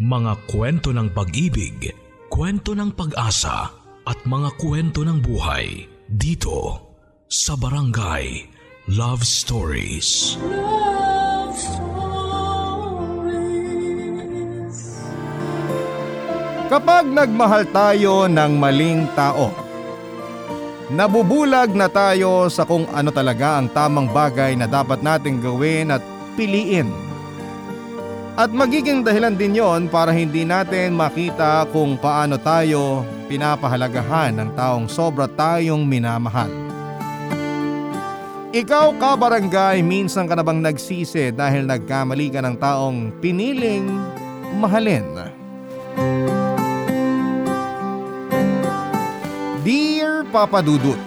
Mga kwento ng pag-ibig, kwento ng pag-asa at mga kwento ng buhay dito sa Barangay Love Stories. Love Stories. Kapag nagmahal tayo ng maling tao, nabubulag na tayo sa kung ano talaga ang tamang bagay na dapat nating gawin at piliin. At magiging dahilan din yon para hindi natin makita kung paano tayo pinapahalagahan ng taong sobra tayong minamahal. Ikaw ka barangay, minsan ka na bang nagsisi dahil nagkamali ka ng taong piniling mahalin? Dear Papa Dudut,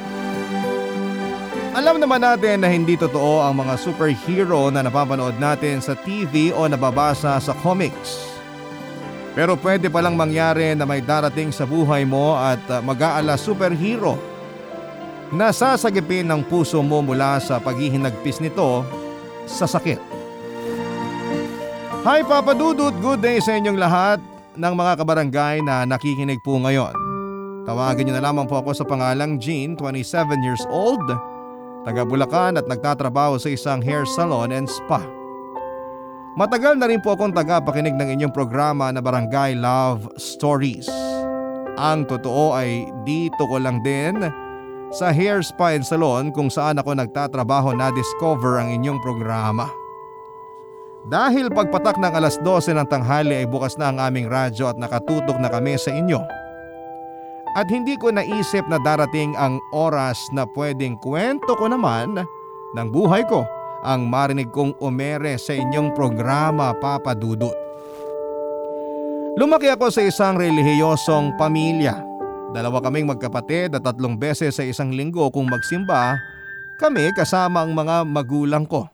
Alam naman natin na hindi totoo ang mga superhero na napapanood natin sa TV o nababasa sa comics. Pero pwede palang mangyari na may darating sa buhay mo at uh, mag-aala superhero na sasagipin ng puso mo mula sa paghihinagpis nito sa sakit. Hi Papa Dudut, good day sa inyong lahat ng mga kabarangay na nakikinig po ngayon. Tawagin niyo na lamang po ako sa pangalang Jean, 27 years old, taga Bulacan at nagtatrabaho sa isang hair salon and spa. Matagal na rin po akong tagapakinig ng inyong programa na Barangay Love Stories. Ang totoo ay dito ko lang din sa hair spa and salon kung saan ako nagtatrabaho na discover ang inyong programa. Dahil pagpatak ng alas 12 ng tanghali ay bukas na ang aming radyo at nakatutok na kami sa inyo. At hindi ko naisip na darating ang oras na pwedeng kwento ko naman ng buhay ko ang marinig kong umere sa inyong programa Papa Dudut. Lumaki ako sa isang relihiyosong pamilya. Dalawa kaming magkapatid at tatlong beses sa isang linggo kung magsimba kami kasama ang mga magulang ko.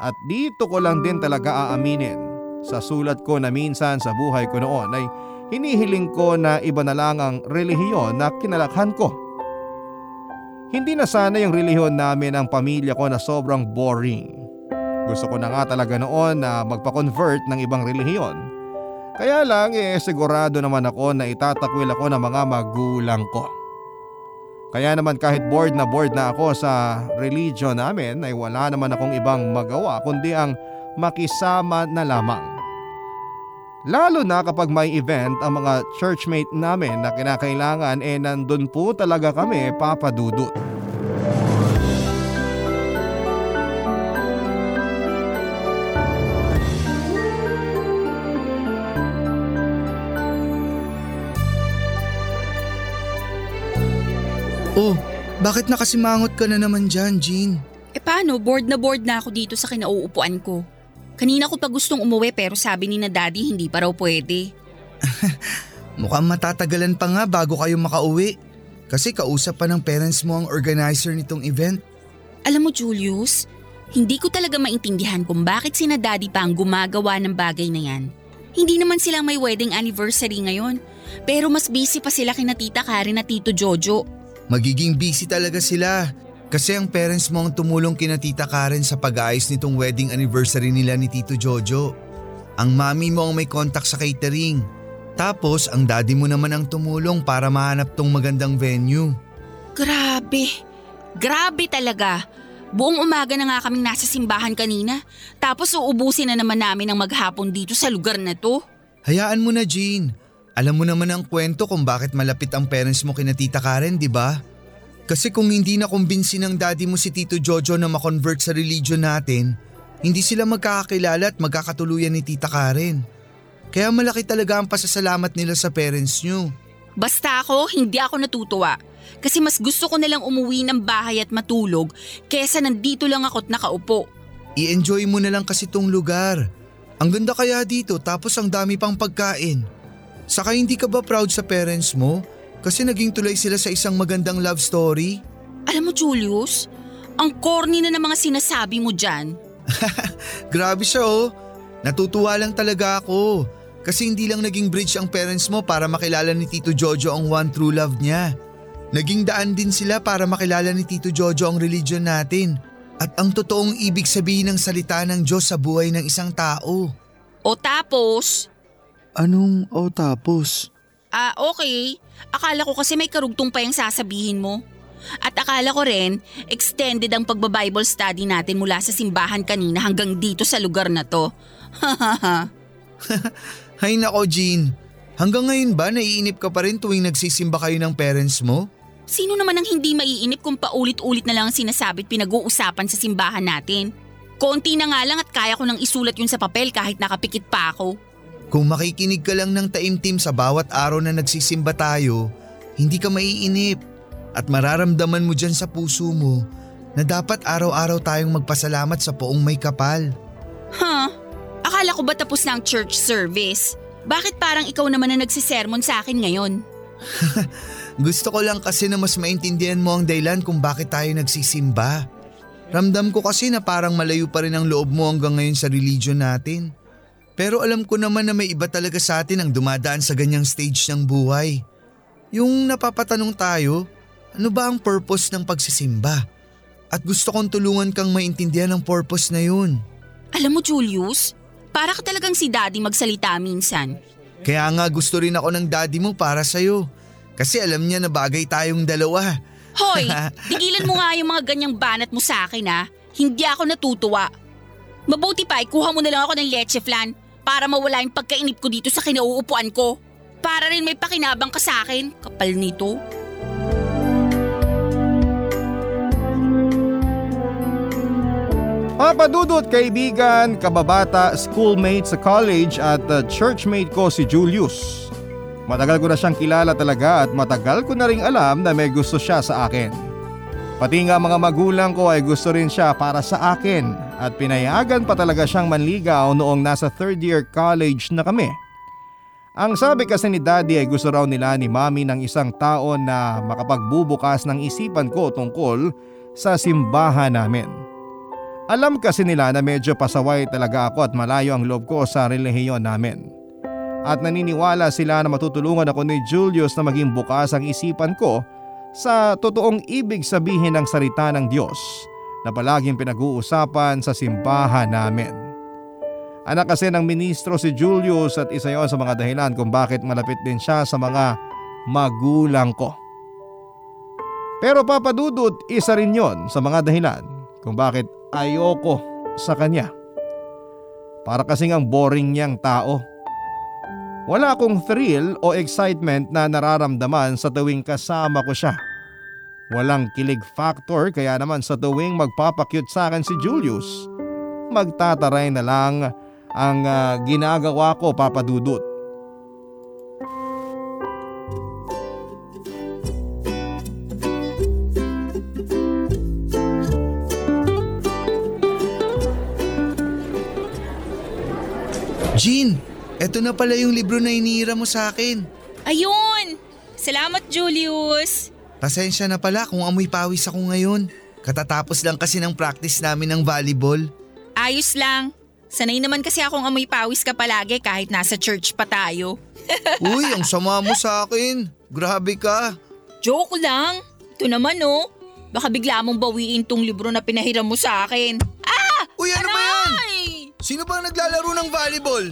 At dito ko lang din talaga aaminin sa sulat ko na minsan sa buhay ko noon ay hinihiling ko na iba na lang ang relihiyon na kinalakhan ko. Hindi na sana yung relihiyon namin ang pamilya ko na sobrang boring. Gusto ko na nga talaga noon na magpa-convert ng ibang relihiyon. Kaya lang eh sigurado naman ako na itatakwil ako ng mga magulang ko. Kaya naman kahit bored na bored na ako sa religion namin ay wala naman akong ibang magawa kundi ang makisama na lamang. Lalo na kapag may event ang mga churchmate namin na kinakailangan eh nandun po talaga kami papadudot. Oh, bakit nakasimangot ka na naman dyan, Jean? E paano, bored na bored na ako dito sa kinauupuan ko. Kanina ko pa gustong umuwi pero sabi ni na daddy hindi pa raw pwede. Mukhang matatagalan pa nga bago kayo makauwi. Kasi kausap pa ng parents mo ang organizer nitong event. Alam mo Julius, hindi ko talaga maintindihan kung bakit sina daddy pa ang gumagawa ng bagay na yan. Hindi naman silang may wedding anniversary ngayon. Pero mas busy pa sila kina tita Karen at tito Jojo. Magiging busy talaga sila. Kasi ang parents mo ang tumulong kina Tita Karen sa pag-aayos nitong wedding anniversary nila ni Tito Jojo. Ang mami mo ang may contact sa catering. Tapos ang daddy mo naman ang tumulong para mahanap tong magandang venue. Grabe. Grabe talaga. Buong umaga na nga kaming nasa simbahan kanina. Tapos uubusin na naman namin ang maghapon dito sa lugar na to. Hayaan mo na Jean. Alam mo naman ang kwento kung bakit malapit ang parents mo kina Tita Karen, di ba? Kasi kung hindi na kumbinsi ng daddy mo si Tito Jojo na makonvert sa religion natin, hindi sila magkakakilala at magkakatuluyan ni Tita Karen. Kaya malaki talaga ang pasasalamat nila sa parents nyo. Basta ako, hindi ako natutuwa. Kasi mas gusto ko nalang umuwi ng bahay at matulog kesa nandito lang ako't nakaupo. I-enjoy mo na lang kasi tong lugar. Ang ganda kaya dito tapos ang dami pang pagkain. Saka hindi ka ba proud sa parents mo? Kasi naging tulay sila sa isang magandang love story. Alam mo Julius, ang corny na ng mga sinasabi mo dyan. Grabe siya oh. Natutuwa lang talaga ako. Kasi hindi lang naging bridge ang parents mo para makilala ni Tito Jojo ang one true love niya. Naging daan din sila para makilala ni Tito Jojo ang religion natin. At ang totoong ibig sabihin ng salita ng Diyos sa buhay ng isang tao. O tapos, Anong o tapos? Ah, okay. Akala ko kasi may karugtong pa yung sasabihin mo. At akala ko rin, extended ang pagbabible study natin mula sa simbahan kanina hanggang dito sa lugar na to. Hay nako Jean, hanggang ngayon ba naiinip ka pa rin tuwing nagsisimba kayo ng parents mo? Sino naman ang hindi maiinip kung paulit-ulit na lang ang sinasabi at pinag-uusapan sa simbahan natin? Konti na nga lang at kaya ko nang isulat yun sa papel kahit nakapikit pa ako. Kung makikinig ka lang ng taimtim sa bawat araw na nagsisimba tayo, hindi ka maiinip at mararamdaman mo dyan sa puso mo na dapat araw-araw tayong magpasalamat sa poong may kapal. Huh? Akala ko ba tapos na ang church service? Bakit parang ikaw naman na nagsisermon sa akin ngayon? Gusto ko lang kasi na mas maintindihan mo ang dahilan kung bakit tayo nagsisimba. Ramdam ko kasi na parang malayo pa rin ang loob mo hanggang ngayon sa religion natin. Pero alam ko naman na may iba talaga sa atin ang dumadaan sa ganyang stage ng buhay. Yung napapatanong tayo, ano ba ang purpose ng pagsisimba? At gusto kong tulungan kang maintindihan ang purpose na yun. Alam mo Julius, para ka talagang si daddy magsalita minsan. Kaya nga gusto rin ako ng daddy mo para sa'yo. Kasi alam niya na bagay tayong dalawa. Hoy, tigilan mo nga yung mga ganyang banat mo sa akin ha. Hindi ako natutuwa. Mabuti pa, ikuha mo na lang ako ng leche flan para mawala yung pagkainip ko dito sa kinauupuan ko. Para rin may pakinabang ka sa akin. Kapal nito. Papadudot kaibigan, kababata, schoolmate sa college at uh, churchmate ko si Julius. Matagal ko na siyang kilala talaga at matagal ko na ring alam na may gusto siya sa akin. Pati nga mga magulang ko ay gusto rin siya para sa akin at pinayagan pa talaga siyang manligaw noong nasa third year college na kami. Ang sabi kasi ni daddy ay gusto raw nila ni mami ng isang tao na makapagbubukas ng isipan ko tungkol sa simbahan namin. Alam kasi nila na medyo pasaway talaga ako at malayo ang loob ko sa relihiyon namin. At naniniwala sila na matutulungan ako ni Julius na maging bukas ang isipan ko sa totoong ibig sabihin ng salita ng Diyos na palaging pinag-uusapan sa simbahan namin. Anak kasi ng ministro si Julius at isa yon sa mga dahilan kung bakit malapit din siya sa mga magulang ko. Pero papadudot isa rin yon sa mga dahilan kung bakit ayoko sa kanya. Para kasing ang boring niyang tao. Wala akong thrill o excitement na nararamdaman sa tuwing kasama ko siya. Walang kilig factor kaya naman sa tuwing magpapakyut sa akin si Julius, magtataray na lang ang ah, ginagawa ko papadudot. Jean, eto na pala yung libro na iniira mo sa akin. Ayun! Salamat Julius! Pasensya na pala kung amoy pawis ako ngayon. Katatapos lang kasi ng practice namin ng volleyball. Ayos lang. Sanay naman kasi akong amoy pawis ka palagi kahit nasa church pa tayo. Uy, ang sama mo sa akin. Grabe ka. Joke lang. Ito naman oh. Baka bigla mong bawiin tong libro na pinahiram mo sa akin. Ah! Uy, ano ba yan? Sino ba ang naglalaro ng volleyball?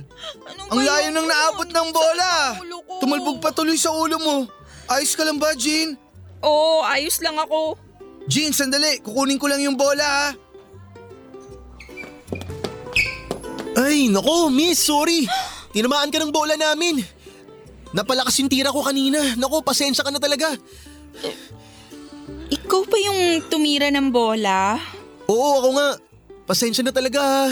Ano Ang layo yun? ng naabot ng bola. Ulo ko. Tumalbog pa tuloy sa ulo mo. Ayos ka lang ba, Jean? Oo, ayos lang ako. Jean, sandali. Kukunin ko lang yung bola ha. Ay, nako, miss, sorry. Tinamaan ka ng bola namin. Napalakas yung tira ko kanina. Nako, pasensya ka na talaga. Ikaw pa yung tumira ng bola? Oo, ako nga. Pasensya na talaga ha.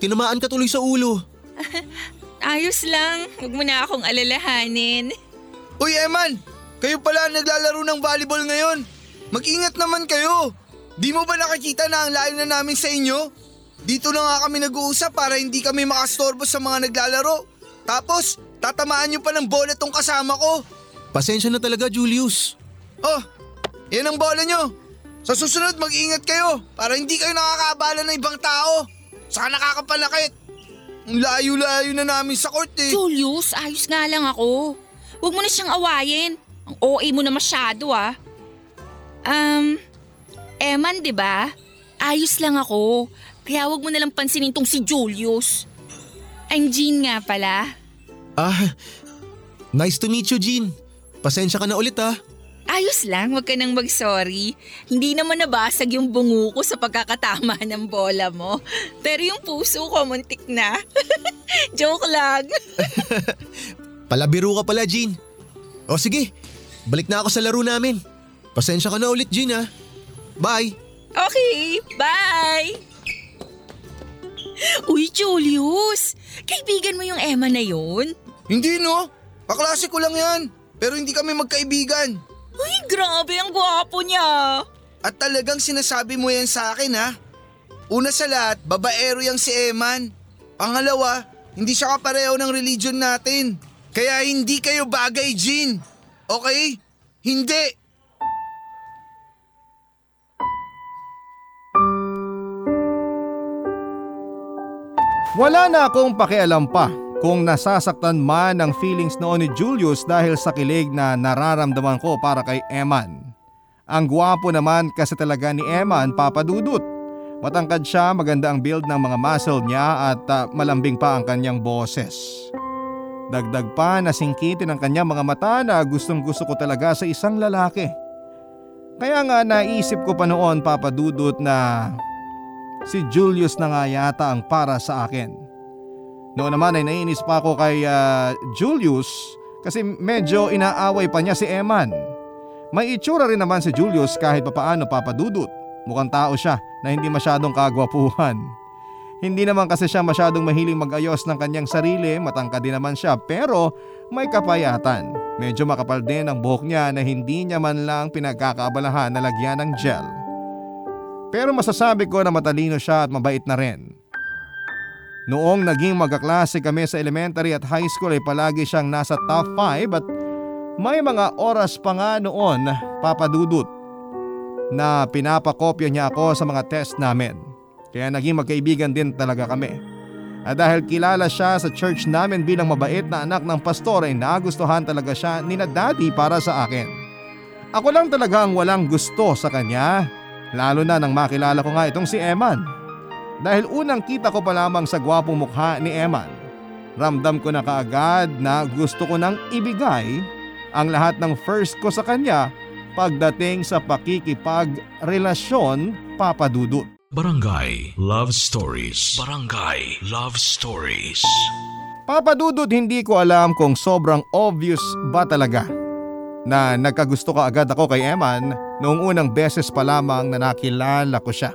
Tinamaan ka tuloy sa ulo. Ayos lang. Huwag mo na akong alalahanin. Uy, Eman! Kayo pala ang naglalaro ng volleyball ngayon. Mag-ingat naman kayo. Di mo ba nakikita na ang layo na namin sa inyo? Dito na nga kami nag-uusap para hindi kami makastorbo sa mga naglalaro. Tapos, tatamaan nyo pa ng bola tong kasama ko. Pasensya na talaga, Julius. Oh, yan ang bola nyo. Sa susunod, mag-ingat kayo para hindi kayo nakakaabala ng ibang tao. Saka nakakapanakit. Ang layo-layo na namin sa court eh. Julius, ayos nga lang ako. Huwag mo na siyang awayin. Ang OA mo na masyado ah. Um, Eman, di ba? Ayos lang ako. Kaya huwag mo na lang pansinin tong si Julius. I'm Jean nga pala. Ah, nice to meet you, Jean. Pasensya ka na ulit ah. Ayos lang, wag ka nang mag-sorry. Hindi naman nabasag yung bungo ko sa pagkakatama ng bola mo. Pero yung puso ko muntik na. Joke lang. Palabiro ka pala, Jean. O sige, balik na ako sa laro namin. Pasensya ka na ulit, ah. Bye! Okay, bye! Uy, Julius! Kaibigan mo yung Emma na yun? Hindi no, kaklase ko lang yan. Pero hindi kami magkaibigan. Uy, grabe ang gwapo niya! At talagang sinasabi mo yan sa akin ha? Una sa lahat, babaero yang si Eman. Pangalawa, hindi siya kapareho ng religion natin. Kaya hindi kayo bagay, Jean. Okay? Hindi. Wala na akong pakialam pa kung nasasaktan man ang feelings noon ni Julius dahil sa kilig na nararamdaman ko para kay Eman. Ang gwapo naman kasi talaga ni Eman papadudot. Matangkad siya, maganda ang build ng mga muscle niya at ah, malambing pa ang kanyang boses. Dagdag pa na singkitin ang kanyang mga mata na gustong gusto ko talaga sa isang lalaki. Kaya nga naisip ko pa noon papadudot na si Julius na nga yata ang para sa akin. Noon naman ay naiinis pa ako kay ah, Julius kasi medyo inaaway pa niya si Eman. May itsura rin naman si Julius kahit papaano papadudot. Mukhang tao siya na hindi masyadong kagwapuhan. Hindi naman kasi siya masyadong mahiling mag-ayos ng kanyang sarili, matangkad din naman siya pero may kapayatan. Medyo makapal din ang buhok niya na hindi niya man lang pinagkakaabalahan na lagyan ng gel. Pero masasabi ko na matalino siya at mabait na rin. Noong naging magkaklase kami sa elementary at high school ay palagi siyang nasa top 5 at may mga oras pa nga noon papadudot na pinapakopya niya ako sa mga test namin. Kaya naging magkaibigan din talaga kami. At dahil kilala siya sa church namin bilang mabait na anak ng pastor ay nagustuhan talaga siya ni na daddy para sa akin. Ako lang talaga ang walang gusto sa kanya Lalo na nang makilala ko nga itong si Eman. Dahil unang kita ko pa lamang sa gwapong mukha ni Eman, ramdam ko na kaagad na gusto ko nang ibigay ang lahat ng first ko sa kanya pagdating sa pakikipagrelasyon papadudot. Barangay Love Stories. Barangay Love Stories. Papadudot hindi ko alam kung sobrang obvious ba talaga na nagkagusto ka agad ako kay Eman noong unang beses pa lamang na nakilala ko siya.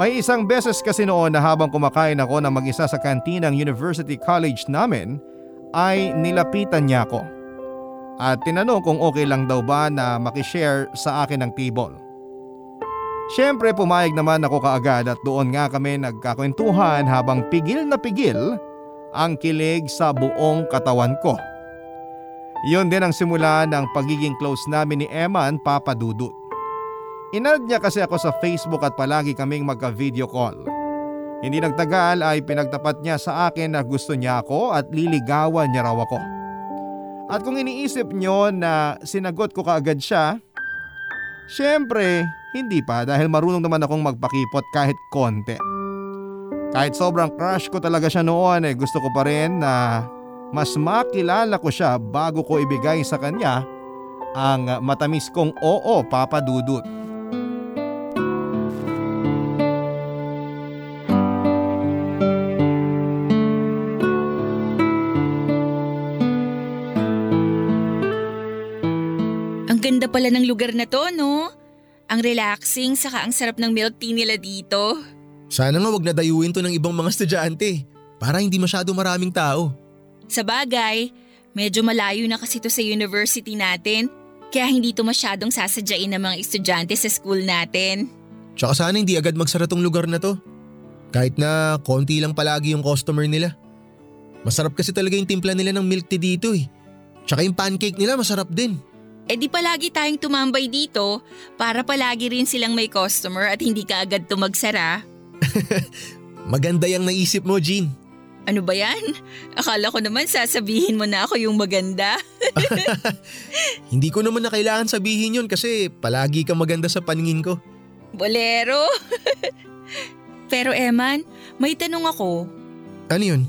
May isang beses kasi noon na habang kumakain ako ng mag-isa sa kantinang University College namin ay nilapitan niya ako. At tinanong kung okay lang daw ba na makishare sa akin ng table. Siyempre pumayag naman ako kaagad at doon nga kami nagkakwentuhan habang pigil na pigil ang kilig sa buong katawan ko. Iyon din ang simula ng pagiging close namin ni Eman Papa Dudut. Inad niya kasi ako sa Facebook at palagi kaming magka-video call. Hindi nagtagal ay pinagtapat niya sa akin na gusto niya ako at liligawan niya raw ako. At kung iniisip niyo na sinagot ko kaagad siya, syempre hindi pa dahil marunong naman akong magpakipot kahit konti. Kahit sobrang crush ko talaga siya noon eh gusto ko pa rin na mas makilala ko siya bago ko ibigay sa kanya ang matamis kong oo Papa Dudut. Ang ganda pala ng lugar na to, no? Ang relaxing, saka ang sarap ng milk tea nila dito. Sana nga wag nadayuin to ng ibang mga estudyante para hindi masyado maraming tao. Sa bagay, medyo malayo na kasi to sa university natin, kaya hindi to masyadong sasadyain ng mga estudyante sa school natin. Tsaka sana hindi agad magsara tong lugar na to. Kahit na konti lang palagi yung customer nila. Masarap kasi talaga yung timpla nila ng milk tea dito eh. Tsaka yung pancake nila masarap din. E di palagi tayong tumambay dito para palagi rin silang may customer at hindi ka agad to magsara. Maganda yung naisip mo, Jean. Ano ba yan? Akala ko naman sasabihin mo na ako yung maganda. Hindi ko naman na kailangan sabihin yun kasi palagi kang maganda sa paningin ko. Bolero! Pero Eman, may tanong ako. Ano yun?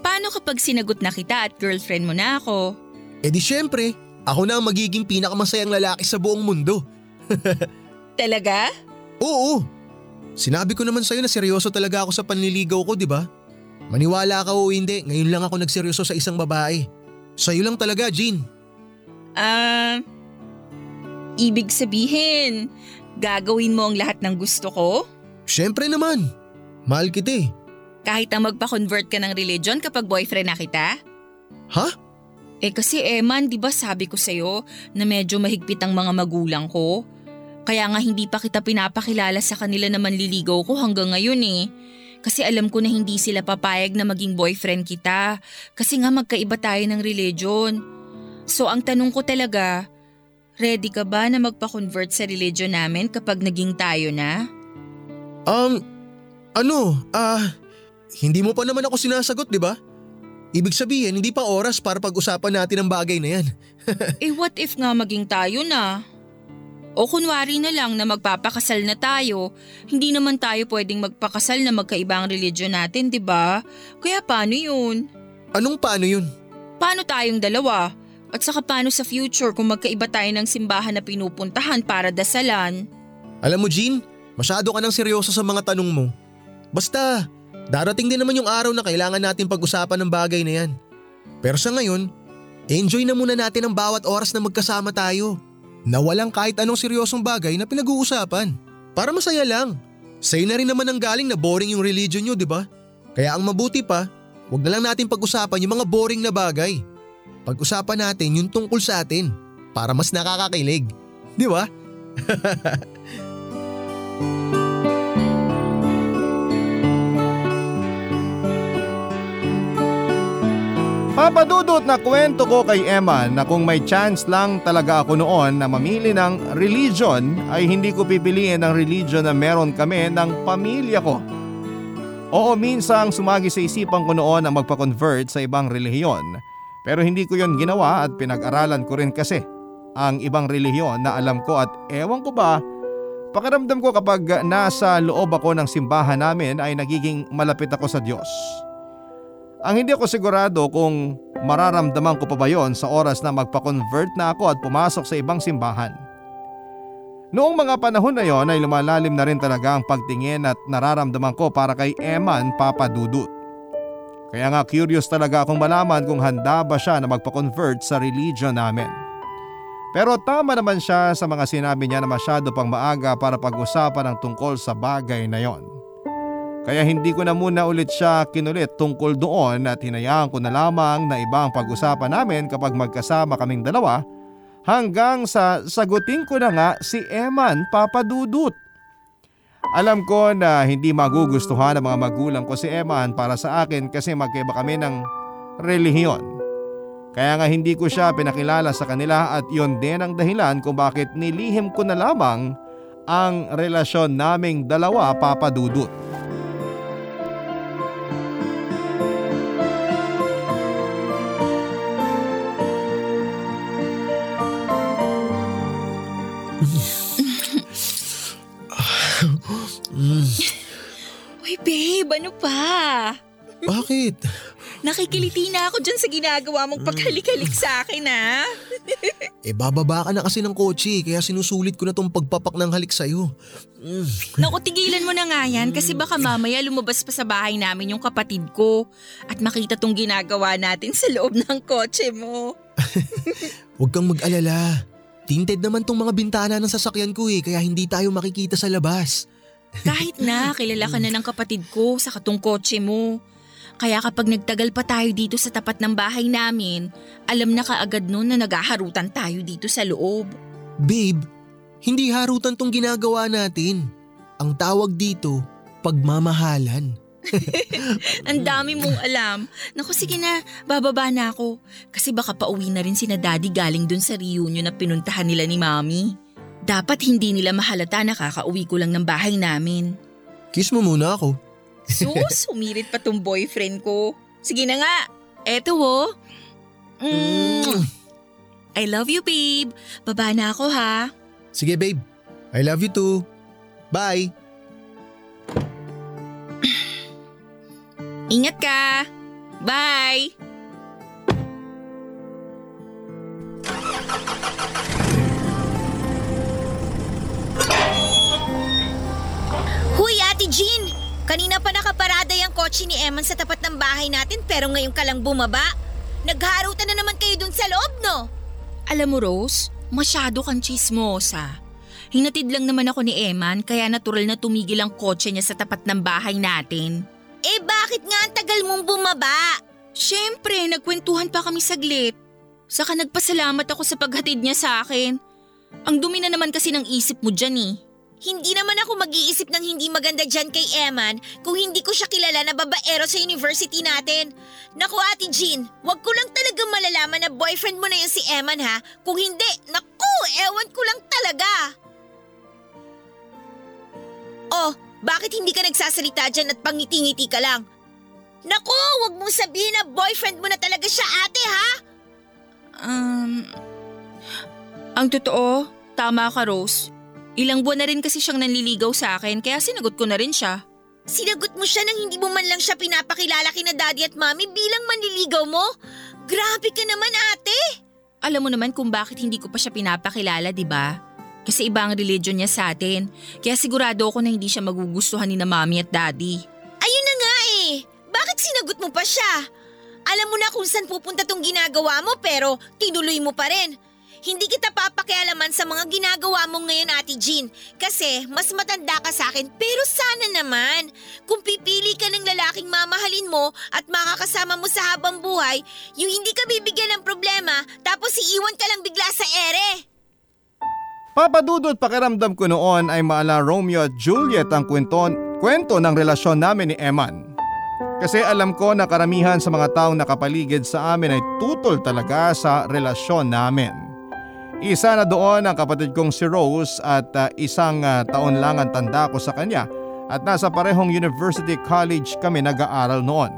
Paano kapag sinagot na kita at girlfriend mo na ako? Eh di syempre, ako na ang magiging pinakamasayang lalaki sa buong mundo. Talaga? Oo. Sinabi ko naman sa'yo na seryoso talaga ako sa panliligaw ko, di ba? Maniwala ka o hindi, ngayon lang ako nagseryoso sa isang babae. Sa'yo lang talaga, Jean. Ah, ibig sabihin, gagawin mo ang lahat ng gusto ko? Siyempre naman. Mahal kita eh. Kahit na magpa-convert ka ng religion kapag boyfriend na kita? Ha? Eh kasi Eman, di ba sabi ko sa'yo na medyo mahigpit ang mga magulang ko? Kaya nga hindi pa kita pinapakilala sa kanila na manliligaw ko hanggang ngayon eh. Kasi alam ko na hindi sila papayag na maging boyfriend kita. Kasi nga magkaiba tayo ng religion. So ang tanong ko talaga, ready ka ba na magpa-convert sa religion namin kapag naging tayo na? Um, ano, ah, hindi mo pa naman ako sinasagot, di ba? Ibig sabihin, hindi pa oras para pag-usapan natin ang bagay na yan. eh what if nga maging tayo na? O kunwari na lang na magpapakasal na tayo, hindi naman tayo pwedeng magpakasal na magkaibang religion natin, di ba? Kaya paano yun? Anong paano yun? Paano tayong dalawa? At saka paano sa future kung magkaiba tayo ng simbahan na pinupuntahan para dasalan? Alam mo, Jean, masyado ka nang seryoso sa mga tanong mo. Basta, darating din naman yung araw na kailangan natin pag-usapan ng bagay na yan. Pero sa ngayon, enjoy na muna natin ang bawat oras na magkasama tayo. Na walang kahit anong seryosong bagay na pinag-uusapan. Para masaya lang. Sa'yo na rin naman ang galing na boring yung religion nyo, di ba? Kaya ang mabuti pa, wag na lang natin pag-usapan yung mga boring na bagay. Pag-usapan natin yung tungkol sa atin para mas nakakakilig. Di ba? Papadudot na kwento ko kay Emma na kung may chance lang talaga ako noon na mamili ng religion ay hindi ko pipiliin ang religion na meron kami ng pamilya ko. Oo minsang sumagi sa isipan ko noon na magpa-convert sa ibang relihiyon pero hindi ko yon ginawa at pinag-aralan ko rin kasi ang ibang relihiyon na alam ko at ewan ko ba pakiramdam ko kapag nasa loob ako ng simbahan namin ay nagiging malapit ako sa Diyos. Ang hindi ako sigurado kung mararamdaman ko pa ba yon sa oras na magpa-convert na ako at pumasok sa ibang simbahan. Noong mga panahon na yon ay lumalalim na rin talaga ang pagtingin at nararamdaman ko para kay Eman Papa Dudut. Kaya nga curious talaga akong malaman kung handa ba siya na magpa-convert sa religion namin. Pero tama naman siya sa mga sinabi niya na masyado pang maaga para pag-usapan ang tungkol sa bagay na yon. Kaya hindi ko na muna ulit siya kinulit tungkol doon at hinayaan ko na lamang na ibang pag-usapan namin kapag magkasama kaming dalawa hanggang sa sagutin ko na nga si Eman Papadudut. Alam ko na hindi magugustuhan ng mga magulang ko si Eman para sa akin kasi magkaiba kami ng relihiyon. Kaya nga hindi ko siya pinakilala sa kanila at yon din ang dahilan kung bakit nilihim ko na lamang ang relasyon naming dalawa papadudot. Babe, ano pa? Bakit? Nakikiliti na ako dyan sa ginagawa mong paghalik-halik sa akin ha. Eh bababa ka na kasi ng kotse kaya sinusulit ko na tong pagpapak ng halik sa'yo. Mm. Naku, tigilan mo na nga yan kasi baka mamaya lumabas pa sa bahay namin yung kapatid ko at makita tong ginagawa natin sa loob ng kotse mo. Huwag kang mag-alala. Tinted naman tong mga bintana ng sasakyan ko eh kaya hindi tayo makikita sa labas. Kahit na, kilala ka na ng kapatid ko sa katong kotse mo. Kaya kapag nagtagal pa tayo dito sa tapat ng bahay namin, alam na kaagad noon na naghaharutan tayo dito sa loob. Babe, hindi harutan tong ginagawa natin. Ang tawag dito, pagmamahalan. Ang dami mong alam. Naku sige na, bababa na ako. Kasi baka pauwi na rin sina daddy galing dun sa reunion na pinuntahan nila ni mami. Dapat hindi nila mahalata na kakauwi ko lang ng bahay namin. Kiss mo muna ako. Sus, humirit pa tong boyfriend ko. Sige na nga, eto wo. Mm. I love you babe. Baba na ako ha. Sige babe, I love you too. Bye! Ingat ka. Bye! Jean! Kanina pa nakaparada yung kotse ni Eman sa tapat ng bahay natin pero ngayon ka lang bumaba. Nagharutan na naman kayo dun sa loob, no? Alam mo Rose, masyado kang chismosa. Hinatid lang naman ako ni Eman kaya natural na tumigil ang kotse niya sa tapat ng bahay natin. Eh bakit nga ang tagal mong bumaba? Siyempre, nagkwentuhan pa kami saglit. Saka nagpasalamat ako sa paghatid niya sa akin. Ang dumi na naman kasi ng isip mo dyan eh. Hindi naman ako mag-iisip ng hindi maganda dyan kay Eman kung hindi ko siya kilala na babaero sa university natin. Naku Ate Jean, wag ko lang talaga malalaman na boyfriend mo na yun si Eman ha. Kung hindi, naku, ewan ko lang talaga. Oh, bakit hindi ka nagsasalita dyan at pangiti-ngiti ka lang? Naku, wag mong sabihin na boyfriend mo na talaga siya ate ha. Um, ang totoo, tama ka Rose. Ilang buwan na rin kasi siyang nanliligaw sa akin kaya sinagot ko na rin siya. Sinagot mo siya nang hindi mo man lang siya pinapakilala kina daddy at mami bilang manliligaw mo? Grabe ka naman ate! Alam mo naman kung bakit hindi ko pa siya pinapakilala, di ba? Kasi iba ang religion niya sa atin. Kaya sigurado ako na hindi siya magugustuhan ni na mami at daddy. Ayun na nga eh! Bakit sinagot mo pa siya? Alam mo na kung saan pupunta tong ginagawa mo pero tinuloy mo pa rin. Hindi kita papakialaman sa mga ginagawa mo ngayon Ate Jean kasi mas matanda ka sa akin pero sana naman kung pipili ka ng lalaking mamahalin mo at makakasama mo sa habang buhay, yung hindi ka bibigyan ng problema tapos iiwan ka lang bigla sa ere. Papadudot pakiramdam ko noon ay maala Romeo at Juliet ang kwento, kwento ng relasyon namin ni Eman. Kasi alam ko na karamihan sa mga taong nakapaligid sa amin ay tutol talaga sa relasyon namin. Isa na doon ang kapatid kong si Rose at uh, isang uh, taon lang ang tanda ko sa kanya at nasa parehong university college kami nag-aaral noon.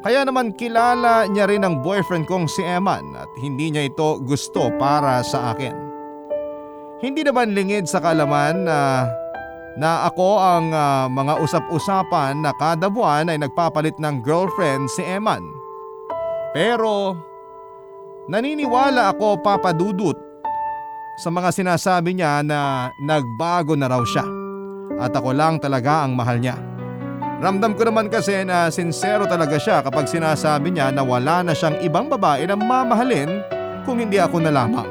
Kaya naman kilala niya rin ang boyfriend kong si Eman at hindi niya ito gusto para sa akin. Hindi naman lingid sa kalaman na na ako ang uh, mga usap-usapan na kada buwan ay nagpapalit ng girlfriend si Eman. Pero naniniwala ako papadudot sa mga sinasabi niya na nagbago na raw siya at ako lang talaga ang mahal niya. Ramdam ko naman kasi na sincero talaga siya kapag sinasabi niya na wala na siyang ibang babae na mamahalin kung hindi ako na lamang.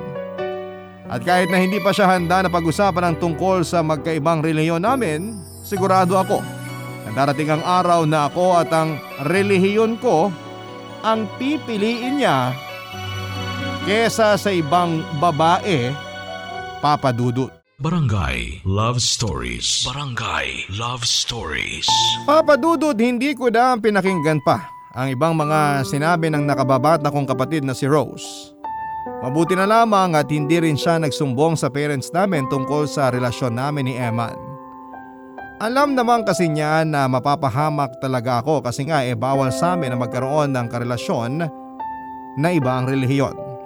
At kahit na hindi pa siya handa na pag-usapan ang tungkol sa magkaibang reliyon namin, sigurado ako na darating ang araw na ako at ang relihiyon ko ang pipiliin niya kesa sa ibang babae Papa Dudut. Barangay Love Stories. Barangay Love Stories. Papa Dudut, hindi ko na pinakinggan pa ang ibang mga sinabi ng nakababata kong kapatid na si Rose. Mabuti na lamang at hindi rin siya nagsumbong sa parents namin tungkol sa relasyon namin ni Eman. Alam naman kasi niya na mapapahamak talaga ako kasi nga e bawal sa amin na magkaroon ng karelasyon na iba ang relihiyon.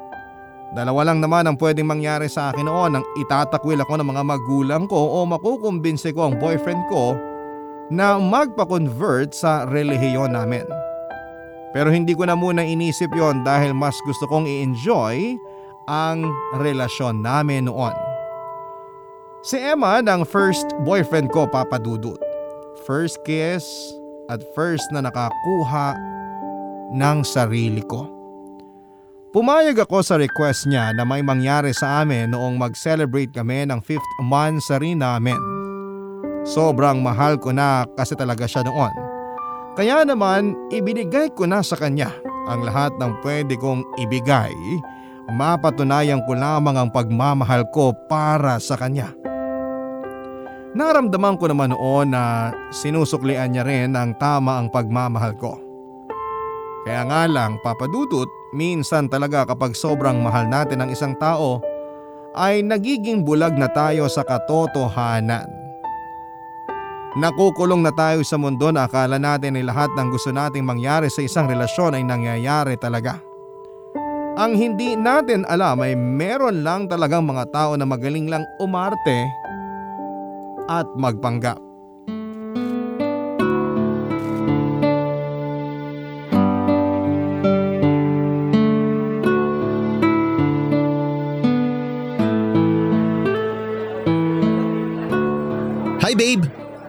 Dalawa lang naman ang pwedeng mangyari sa akin noon nang itatakwil ako ng mga magulang ko o makukumbinse ko ang boyfriend ko na magpa-convert sa relihiyon namin. Pero hindi ko na muna inisip yon dahil mas gusto kong i-enjoy ang relasyon namin noon. Si Emma ang first boyfriend ko papadudot. First kiss at first na nakakuha ng sarili ko. Pumayag ako sa request niya na may mangyari sa amin noong mag-celebrate kami ng 5th monthsary namin. Sobrang mahal ko na kasi talaga siya noon. Kaya naman ibinigay ko na sa kanya ang lahat ng pwede kong ibigay. Mapatunayan ko lamang ang pagmamahal ko para sa kanya. Naramdaman ko naman noon na sinusuklian niya rin ang tama ang pagmamahal ko. Kaya nga lang papadudot Minsan talaga kapag sobrang mahal natin ang isang tao ay nagiging bulag na tayo sa katotohanan. Nakukulong na tayo sa mundo na akala natin ay lahat ng gusto nating mangyari sa isang relasyon ay nangyayari talaga. Ang hindi natin alam ay meron lang talagang mga tao na magaling lang umarte at magpanggap.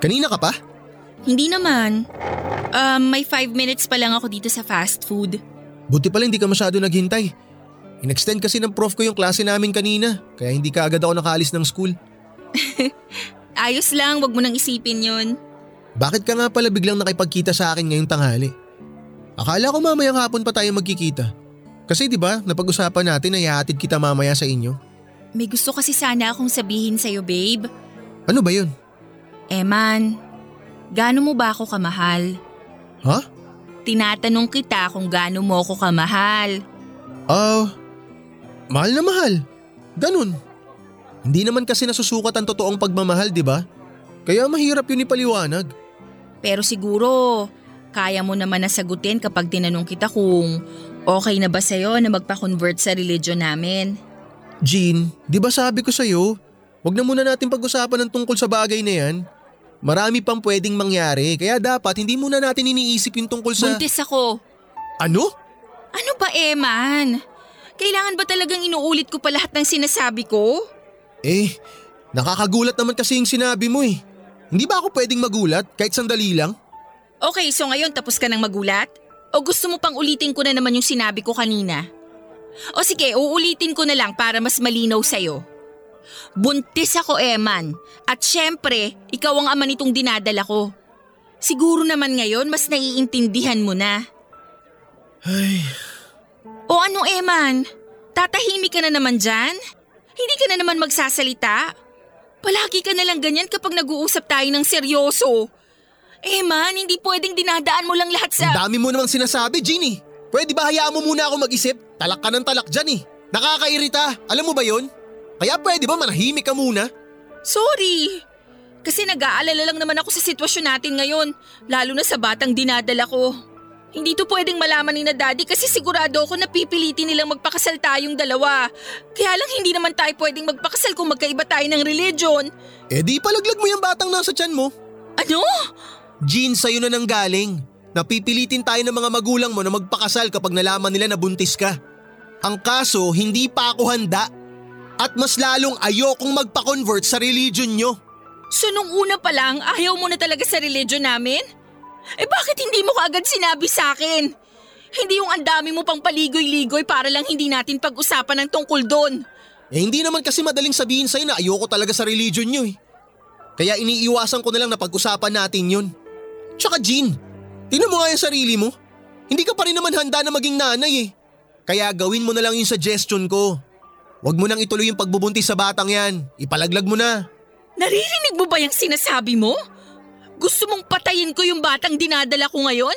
Kanina ka pa? Hindi naman. Um, may five minutes pa lang ako dito sa fast food. Buti pala hindi ka masyado naghintay. In-extend kasi ng prof ko yung klase namin kanina, kaya hindi ka agad ako nakaalis ng school. Ayos lang, wag mo nang isipin yun. Bakit ka nga pala biglang nakipagkita sa akin ngayong tanghali? Akala ko mamayang hapon pa tayo magkikita. Kasi di ba, napag-usapan natin na ihahatid kita mamaya sa inyo. May gusto kasi sana akong sabihin sa'yo, babe. Ano ba yun? Eman, gaano mo ba ako kamahal? Ha? Tinatanong kita kung gaano mo ako kamahal. Ah, mahal na mahal. Ganun. Hindi naman kasi nasusukat ang totoong pagmamahal, di ba? Kaya mahirap yun ipaliwanag. Pero siguro, kaya mo naman nasagutin kapag tinanong kita kung okay na ba sa'yo na magpa-convert sa religion namin. Jean, di ba sabi ko sa'yo, wag na muna natin pag-usapan ng tungkol sa bagay na yan. Marami pang pwedeng mangyari, kaya dapat hindi muna natin iniisip yung tungkol sa… Buntis ako. Ano? Ano ba, Eman? Kailangan ba talagang inuulit ko pa lahat ng sinasabi ko? Eh, nakakagulat naman kasi yung sinabi mo eh. Hindi ba ako pwedeng magulat kahit sandali lang? Okay, so ngayon tapos ka ng magulat? O gusto mo pang ulitin ko na naman yung sinabi ko kanina? O sige, uulitin ko na lang para mas malinaw sa'yo. Buntis ako, Eman. At syempre, ikaw ang ama nitong dinadala ko. Siguro naman ngayon mas naiintindihan mo na. Ay, O ano, Eman? Tatahimik ka na naman dyan? Hindi ka na naman magsasalita? Palagi ka na lang ganyan kapag nag-uusap tayo ng seryoso. Eman, hindi pwedeng dinadaan mo lang lahat sa… ang dami mo namang sinasabi, eh. Pwede ba hayaan mo muna ako mag-isip? Talak ka ng talak dyan eh. Nakakairita, alam mo ba yon? Kaya pwede ba manahimik ka muna? Sorry! Kasi nag-aalala lang naman ako sa sitwasyon natin ngayon, lalo na sa batang dinadala ko. Hindi to pwedeng malaman ni na daddy kasi sigurado ako na pipilitin nilang magpakasal tayong dalawa. Kaya lang hindi naman tayo pwedeng magpakasal kung magkaiba tayo ng religion. Eh di palaglag mo yung batang nasa tiyan mo. Ano? Jean, sa'yo na nang galing. Napipilitin tayo ng mga magulang mo na magpakasal kapag nalaman nila na buntis ka. Ang kaso, hindi pa ako handa. At mas lalong ayokong magpa-convert sa religion nyo. So nung una pa lang, ayaw mo na talaga sa religion namin? Eh bakit hindi mo kaagad sinabi sa akin? Hindi yung ang dami mo pang paligoy-ligoy para lang hindi natin pag-usapan ng tungkol doon. Eh hindi naman kasi madaling sabihin sa'yo na ayoko talaga sa religion nyo eh. Kaya iniiwasan ko na lang na pag-usapan natin yun. Tsaka Jean, tinan mo nga yung sarili mo. Hindi ka pa rin naman handa na maging nanay eh. Kaya gawin mo na lang yung suggestion ko. Huwag mo nang ituloy yung pagbubuntis sa batang yan. Ipalaglag mo na. Naririnig mo ba yung sinasabi mo? Gusto mong patayin ko yung batang dinadala ko ngayon?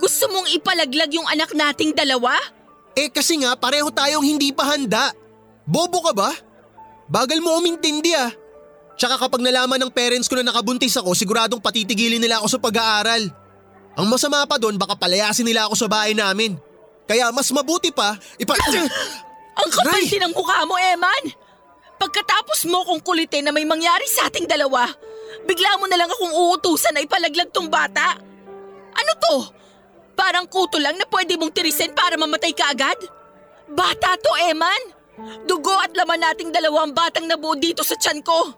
Gusto mong ipalaglag yung anak nating dalawa? Eh kasi nga pareho tayong hindi pa handa. Bobo ka ba? Bagal mo umintindi ah. Tsaka kapag nalaman ng parents ko na nakabuntis ako, siguradong patitigilin nila ako sa pag-aaral. Ang masama pa doon, baka palayasin nila ako sa bahay namin. Kaya mas mabuti pa, ipa... Ang kapal Ray! din ng mukha mo, Eman! Pagkatapos mo kong kulitin na may mangyari sa ating dalawa, bigla mo na lang akong uutusan na ipalaglag tong bata. Ano to? Parang kuto lang na pwede mong tirisin para mamatay ka agad? Bata to, Eman! Dugo at laman nating dalawang batang nabuo dito sa tiyan ko.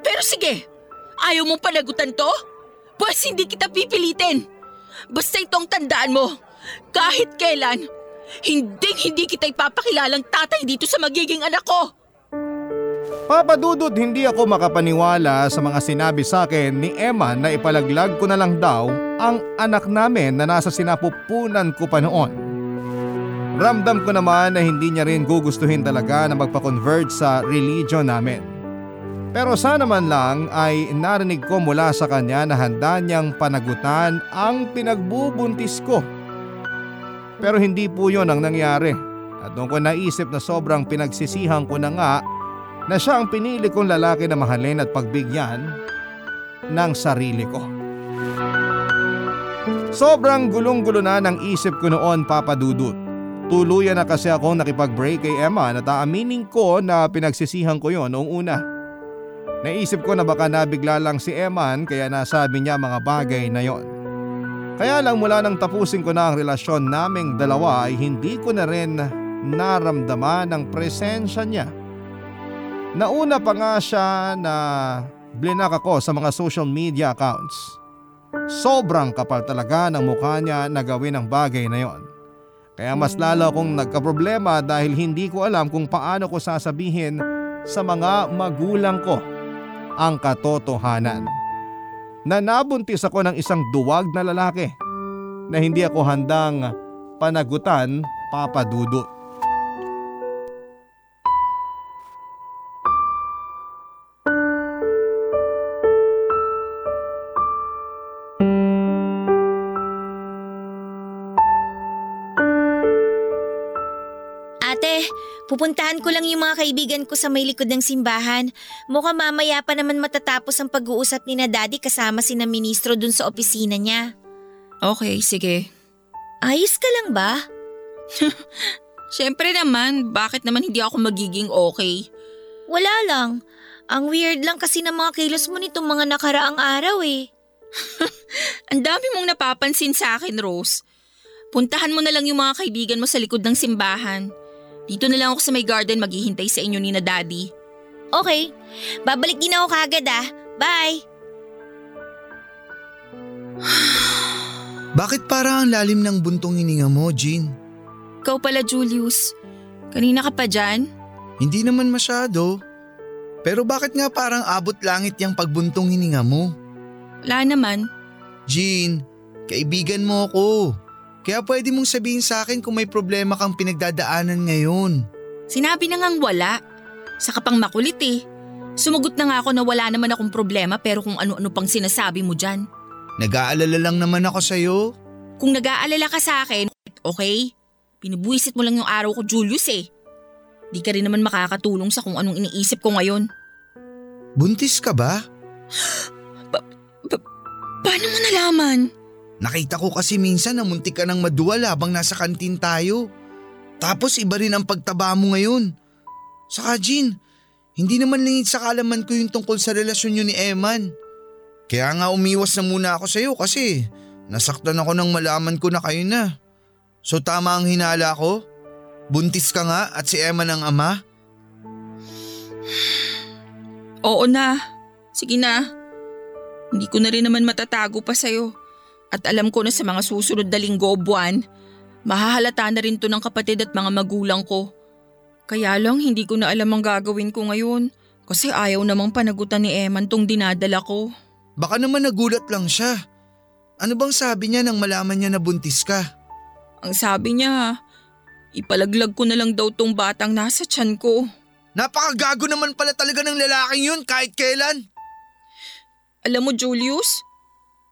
Pero sige, ayaw mong panagutan to? Pues hindi kita pipilitin. Basta itong tandaan mo, kahit kailan, hindi hindi kita ipapakilalang tatay dito sa magiging anak ko. Papadudot hindi ako makapaniwala sa mga sinabi sa akin ni Emma na ipalaglag ko na lang daw ang anak namin na nasa sinapupunan ko pa noon. Ramdam ko naman na hindi niya rin gugustuhin talaga na magpa-convert sa religion namin. Pero sana man lang ay narinig ko mula sa kanya na handa niyang panagutan ang pinagbubuntis ko. Pero hindi po yon ang nangyari. At doon ko naisip na sobrang pinagsisihan ko na nga na siya ang pinili kong lalaki na mahalin at pagbigyan ng sarili ko. Sobrang gulong-gulo na ng isip ko noon papadudot. Tuluyan na kasi ako nakipag-break kay Emma at aaminin ko na pinagsisihan ko yon noong una. Naisip ko na baka nabigla lang si Eman kaya nasabi niya mga bagay na yon. Kaya lang mula nang tapusin ko na ang relasyon naming dalawa ay hindi ko na rin naramdaman ang presensya niya. Nauna pa nga siya na blinak ako sa mga social media accounts. Sobrang kapal talaga ng mukha niya na gawin ang bagay na yon. Kaya mas lalo akong nagkaproblema dahil hindi ko alam kung paano ko sasabihin sa mga magulang ko ang katotohanan. Na nabuntis ako ng isang duwag na lalaki na hindi ako handang panagutan papadudot. Pupuntahan ko lang yung mga kaibigan ko sa may likod ng simbahan. Mukhang mamaya pa naman matatapos ang pag-uusap ni na daddy kasama si na ministro dun sa opisina niya. Okay, sige. Ayos ka lang ba? Siyempre naman, bakit naman hindi ako magiging okay? Wala lang. Ang weird lang kasi ng mga kilos mo nitong mga nakaraang araw eh. Ang dami mong napapansin sa akin, Rose. Puntahan mo na lang yung mga kaibigan mo sa likod ng simbahan. Dito na lang ako sa may garden maghihintay sa inyo ni na daddy. Okay, babalik din ako kagad ah. Bye! Bakit parang ang lalim ng buntong hininga mo, Jean? Ikaw pala, Julius. Kanina ka pa dyan? Hindi naman masyado. Pero bakit nga parang abot langit yung pagbuntong hininga mo? Wala naman. Jean, kaibigan mo ako. Kaya pwede mong sabihin sa akin kung may problema kang pinagdadaanan ngayon. Sinabi na ngang wala. Saka pang makulit eh. Sumagot na nga ako na wala naman akong problema pero kung ano-ano pang sinasabi mo dyan. Nag-aalala lang naman ako sa'yo. Kung nag-aalala ka sa akin, okay? Pinubuisit mo lang yung araw ko, Julius eh. Di ka rin naman makakatulong sa kung anong iniisip ko ngayon. Buntis ka ba? Paano mo nalaman? Nakita ko kasi minsan na muntik ka ng maduwal habang nasa kantin tayo. Tapos iba rin ang pagtaba mo ngayon. Saka Jean, hindi naman lingid sa kalaman ko yung tungkol sa relasyon niyo ni Eman. Kaya nga umiwas na muna ako sa'yo kasi nasaktan ako nang malaman ko na kayo na. So tama ang hinala ko? Buntis ka nga at si Eman ang ama? Oo na. Sige na. Hindi ko na rin naman matatago pa sa'yo. At alam ko na sa mga susunod na linggo o buwan, mahahalata na rin to ng kapatid at mga magulang ko. Kaya lang hindi ko na alam ang gagawin ko ngayon kasi ayaw namang panagutan ni Eman tong dinadala ko. Baka naman nagulat lang siya. Ano bang sabi niya nang malaman niya na buntis ka? Ang sabi niya, ipalaglag ko na lang daw tong batang nasa tiyan ko. Napakagago naman pala talaga ng lalaking yun kahit kailan. Alam mo Julius,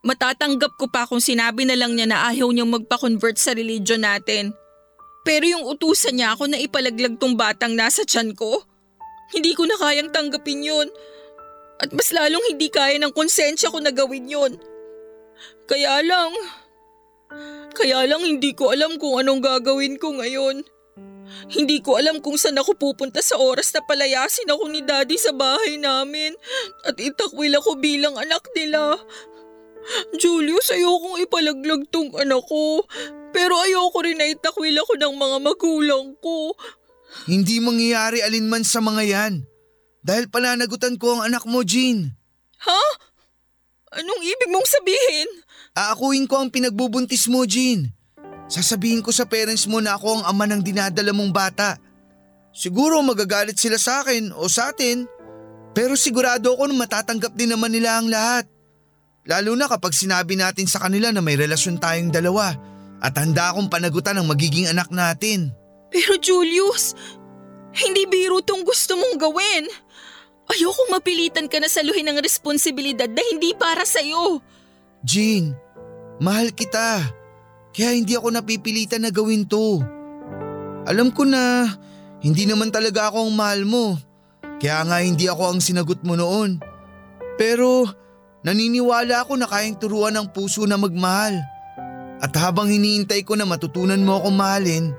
matatanggap ko pa kung sinabi na lang niya na ayaw niyang magpa-convert sa religion natin. Pero yung utusan niya ako na ipalaglag tong batang nasa tiyan ko, hindi ko na kayang tanggapin yun. At mas lalong hindi kaya ng konsensya ko na gawin yun. Kaya lang, kaya lang hindi ko alam kung anong gagawin ko ngayon. Hindi ko alam kung saan ako pupunta sa oras na palayasin ako ni daddy sa bahay namin at itakwil ako bilang anak nila. Julius, ayokong ipalaglag tong anak ko. Pero ayoko rin na itakwil ako ng mga magulang ko. Hindi mangyayari alinman sa mga yan. Dahil pananagutan ko ang anak mo, Jean. Ha? Anong ibig mong sabihin? Aakuin ko ang pinagbubuntis mo, Jean. Sasabihin ko sa parents mo na ako ang ama ng dinadala mong bata. Siguro magagalit sila sa akin o sa atin. Pero sigurado ako na matatanggap din naman nila ang lahat. Lalo na kapag sinabi natin sa kanila na may relasyon tayong dalawa at handa akong panagutan ang magiging anak natin. Pero Julius, hindi biro tong gusto mong gawin. Ayokong mapilitan ka na saluhin ng responsibilidad na hindi para sa'yo. Jean, mahal kita. Kaya hindi ako napipilitan na gawin to. Alam ko na hindi naman talaga ako ang mahal mo. Kaya nga hindi ako ang sinagot mo noon. Pero naniniwala ako na kayang turuan ng puso na magmahal. At habang hiniintay ko na matutunan mo akong mahalin,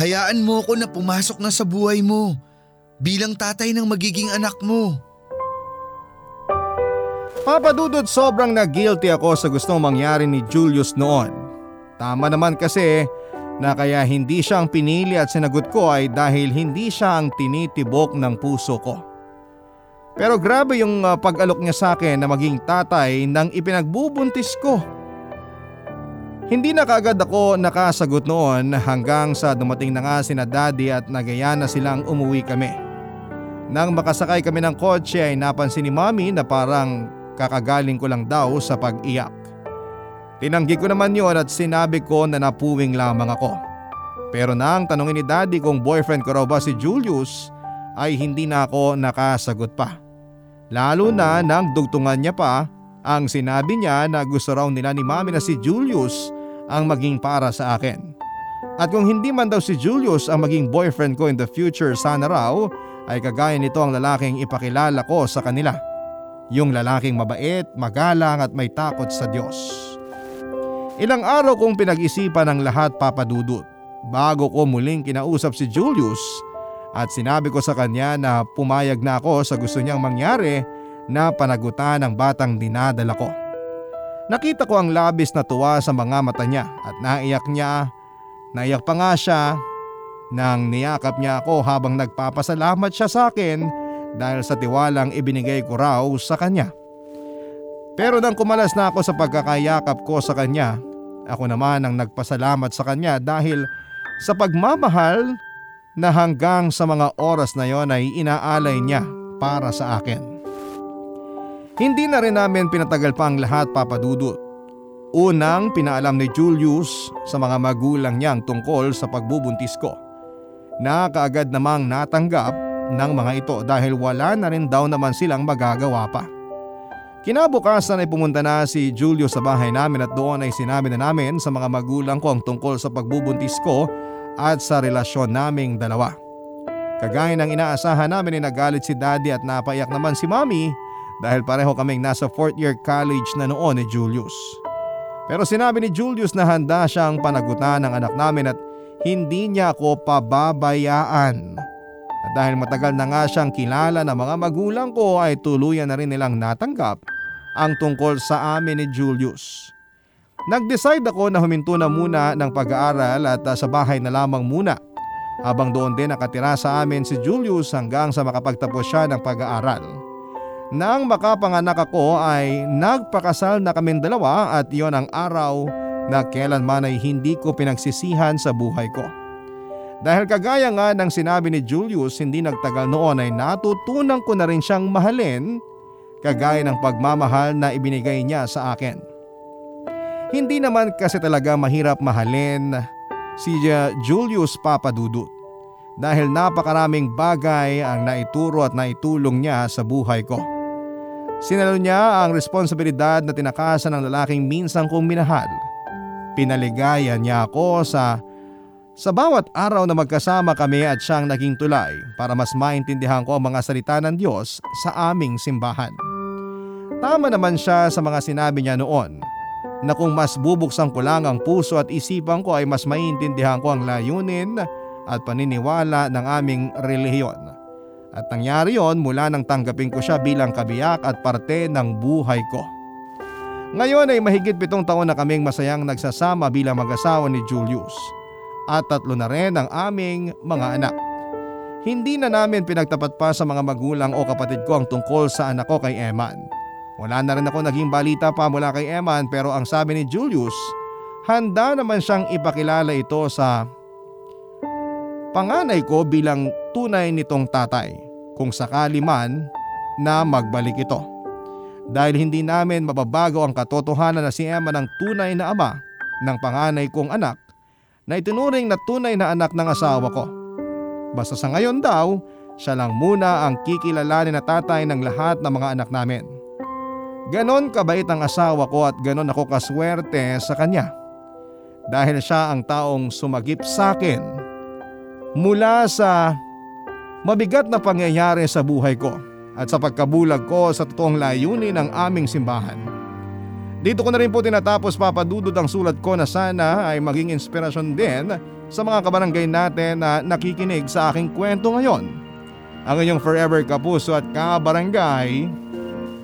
hayaan mo ako na pumasok na sa buhay mo bilang tatay ng magiging anak mo. Papadudod sobrang na-guilty ako sa gustong mangyari ni Julius noon. Tama naman kasi na kaya hindi siya ang pinili at sinagot ko ay dahil hindi siya ang tinitibok ng puso ko. Pero grabe yung uh, pag-alok niya sa akin na maging tatay nang ipinagbubuntis ko. Hindi na kagad ako nakasagot noon hanggang sa dumating na nga sina daddy at nagaya na silang umuwi kami. Nang makasakay kami ng kotse ay napansin ni mami na parang kakagaling ko lang daw sa pag-iyak. Tinanggi ko naman yon at sinabi ko na napuwing lamang ako. Pero nang tanongin ni daddy kung boyfriend ko raw ba si Julius ay hindi na ako nakasagot pa. Lalo na nang dugtungan niya pa ang sinabi niya na gusto raw nila ni mami na si Julius ang maging para sa akin. At kung hindi man daw si Julius ang maging boyfriend ko in the future sana raw ay kagaya nito ang lalaking ipakilala ko sa kanila. Yung lalaking mabait, magalang at may takot sa Diyos. Ilang araw kong pinag-isipan ang lahat papadudot bago ko muling kinausap si Julius at sinabi ko sa kanya na pumayag na ako sa gusto niyang mangyari na panagutan ng batang dinadala ko. Nakita ko ang labis na tuwa sa mga mata niya at naiyak niya. Naiyak pa nga siya nang niyakap niya ako habang nagpapasalamat siya sa akin dahil sa tiwalang ibinigay ko raw sa kanya. Pero nang kumalas na ako sa pagkakayakap ko sa kanya, ako naman ang nagpasalamat sa kanya dahil sa pagmamahal na hanggang sa mga oras na yon ay inaalay niya para sa akin. Hindi na rin namin pinatagal pa ang lahat papadudot. Unang pinaalam ni Julius sa mga magulang niyang tungkol sa pagbubuntis ko. Na kaagad namang natanggap ng mga ito dahil wala na rin daw naman silang magagawa pa. Kinabukasan ay pumunta na si Julius sa bahay namin at doon ay sinabi na namin sa mga magulang ko ang tungkol sa pagbubuntis ko at sa relasyon naming dalawa. Kagaya ng inaasahan namin ay nagalit si daddy at napaiyak naman si mommy dahil pareho kaming nasa 4th year college na noon ni Julius. Pero sinabi ni Julius na handa siyang panagutan ng anak namin at hindi niya ako pababayaan. At dahil matagal na nga siyang kilala ng mga magulang ko ay tuluyan na rin nilang natanggap ang tungkol sa amin ni Julius. Nag-decide ako na huminto na muna ng pag-aaral at uh, sa bahay na lamang muna habang doon din nakatira sa amin si Julius hanggang sa makapagtapos siya ng pag-aaral. Nang makapanganak ako ay nagpakasal na kaming dalawa at iyon ang araw na kailanman ay hindi ko pinagsisihan sa buhay ko. Dahil kagaya nga ng sinabi ni Julius hindi nagtagal noon ay natutunan ko na rin siyang mahalin kagaya ng pagmamahal na ibinigay niya sa akin. Hindi naman kasi talaga mahirap mahalin si Julius Papadudut dahil napakaraming bagay ang naituro at naitulong niya sa buhay ko. Sinalo niya ang responsibilidad na tinakasan ng lalaking minsan kong minahal. Pinaligaya niya ako sa sa bawat araw na magkasama kami at siyang naging tulay para mas maintindihan ko ang mga salita ng Diyos sa aming simbahan. Tama naman siya sa mga sinabi niya noon na kung mas bubuksan ko lang ang puso at isipan ko ay mas maintindihan ko ang layunin at paniniwala ng aming relihiyon. At nangyari yon mula nang tanggapin ko siya bilang kabiyak at parte ng buhay ko. Ngayon ay mahigit pitong taon na kaming masayang nagsasama bilang mag-asawa ni Julius. At tatlo na rin ang aming mga anak. Hindi na namin pinagtapat pa sa mga magulang o kapatid ko ang tungkol sa anak ko kay Eman. Wala na rin ako naging balita pa mula kay Eman pero ang sabi ni Julius, handa naman siyang ipakilala ito sa panganay ko bilang tunay nitong tatay kung sakali man na magbalik ito. Dahil hindi namin mababago ang katotohanan na si Emma ng tunay na ama ng panganay kong anak na itinuring na tunay na anak ng asawa ko. Basta sa ngayon daw, siya lang muna ang kikilalanin na tatay ng lahat ng mga anak namin. Ganon kabait ang asawa ko at ganon ako kaswerte sa kanya. Dahil siya ang taong sumagip sa akin mula sa Mabigat na pangyayari sa buhay ko at sa pagkabulag ko sa totoong layunin ng aming simbahan. Dito ko na rin po tinatapos papadudod ang sulat ko na sana ay maging inspirasyon din sa mga kabarangay natin na nakikinig sa aking kwento ngayon. Ang inyong forever kapuso at kabarangay,